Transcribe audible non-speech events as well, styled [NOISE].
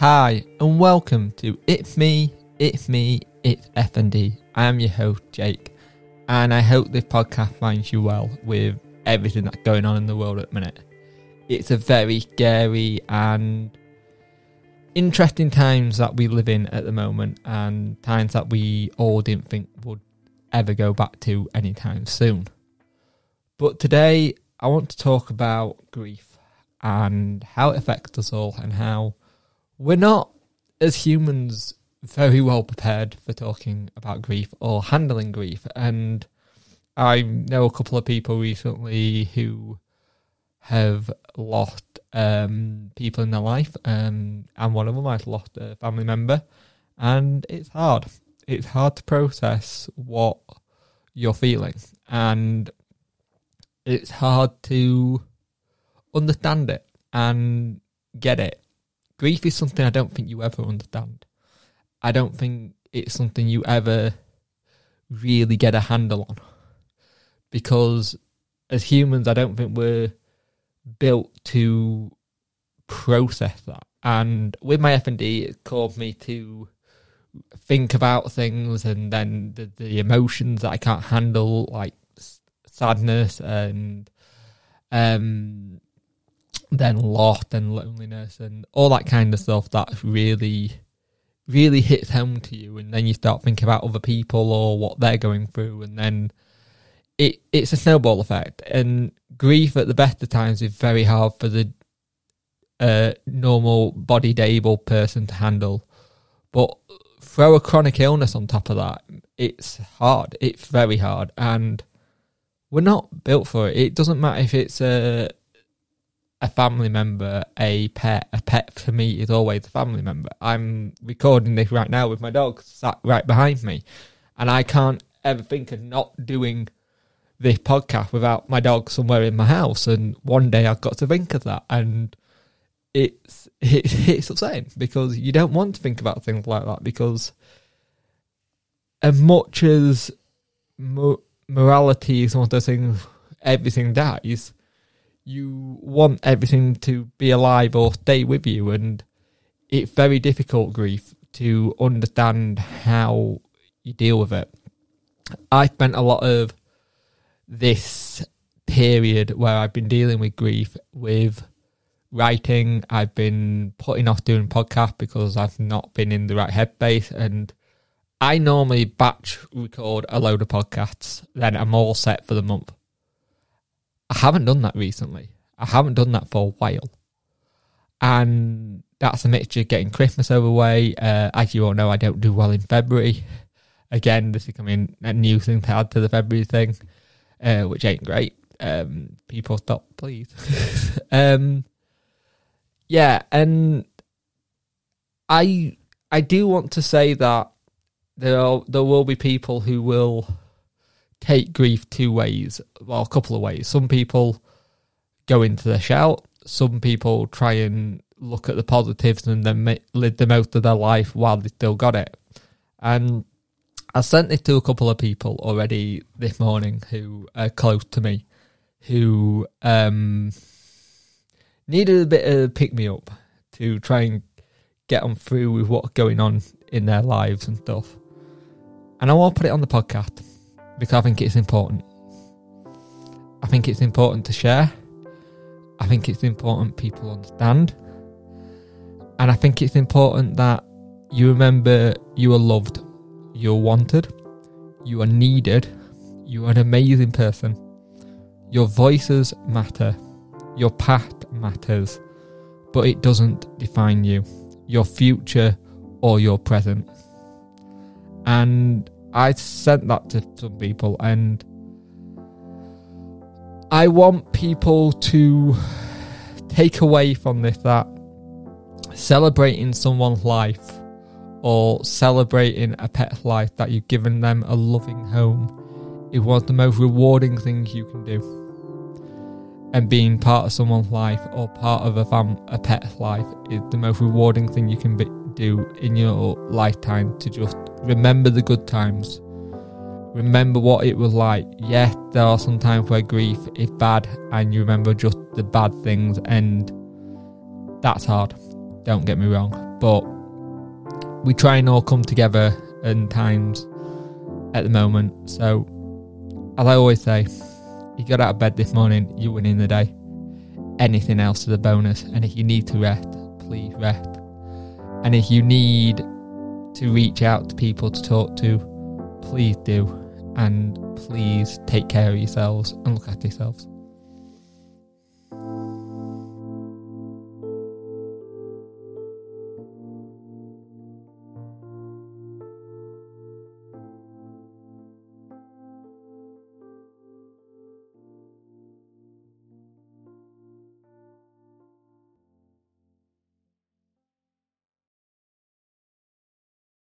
Hi, and welcome to It's Me, It's Me, It's FND. I am your host, Jake, and I hope this podcast finds you well with everything that's going on in the world at the minute. It's a very scary and interesting times that we live in at the moment, and times that we all didn't think would ever go back to anytime soon. But today, I want to talk about grief and how it affects us all, and how we're not, as humans, very well prepared for talking about grief or handling grief. And I know a couple of people recently who have lost um, people in their life, um, and one of them has lost a family member, and it's hard. It's hard to process what you're feeling, and it's hard to understand it and get it. Grief is something I don't think you ever understand. I don't think it's something you ever really get a handle on because as humans, I don't think we're built to process that. And with my FND, it caused me to think about things, and then the, the emotions that I can't handle, like sadness and um, then loss and loneliness and all that kind of stuff. That really, really hits home to you, and then you start thinking about other people or what they're going through, and then it it's a snowball effect. And grief at the best of times is very hard for the uh, normal bodied able person to handle. But throw a chronic illness on top of that, it's hard. It's very hard, and we're not built for it. It doesn't matter if it's a a family member, a pet. A pet for me is always a family member. I'm recording this right now with my dog sat right behind me, and I can't ever think of not doing this podcast without my dog somewhere in my house. And one day I've got to think of that, and it's [LAUGHS] it, it's upsetting because you don't want to think about things like that because as much as mo- morality is one of those things, everything dies. You want everything to be alive or stay with you, and it's very difficult grief to understand how you deal with it. I spent a lot of this period where I've been dealing with grief with writing. I've been putting off doing podcast because I've not been in the right headspace. And I normally batch record a load of podcasts, then I'm all set for the month. I haven't done that recently. I haven't done that for a while. And that's a mixture of getting Christmas over way. Uh, as you all know, I don't do well in February. Again, this is coming a new thing to add to the February thing, uh, which ain't great. Um, people stop, please. [LAUGHS] um, yeah, and I I do want to say that there are, there will be people who will take grief two ways, well, a couple of ways. Some people go into the shell. Some people try and look at the positives and then live the most of their life while they still got it. And I sent it to a couple of people already this morning who are close to me, who um, needed a bit of pick me up to try and get on through with what's going on in their lives and stuff. And I want to put it on the podcast because I think it's important. I think it's important to share. I think it's important people understand. And I think it's important that you remember you are loved, you're wanted, you are needed, you are an amazing person. Your voices matter, your past matters, but it doesn't define you, your future or your present. And I sent that to some people, and I want people to take away from this that celebrating someone's life or celebrating a pet's life that you've given them a loving home is one of the most rewarding things you can do. And being part of someone's life or part of a fam- a pet's life is the most rewarding thing you can be- do in your lifetime to just remember the good times. Remember what it was like. Yes, there are some times where grief is bad and you remember just the bad things, and that's hard. Don't get me wrong. but we try and all come together in times at the moment. So, as I always say, you got out of bed this morning, you're winning the day. Anything else is a bonus. And if you need to rest, please rest. And if you need to reach out to people to talk to, please do. And please take care of yourselves and look after yourselves.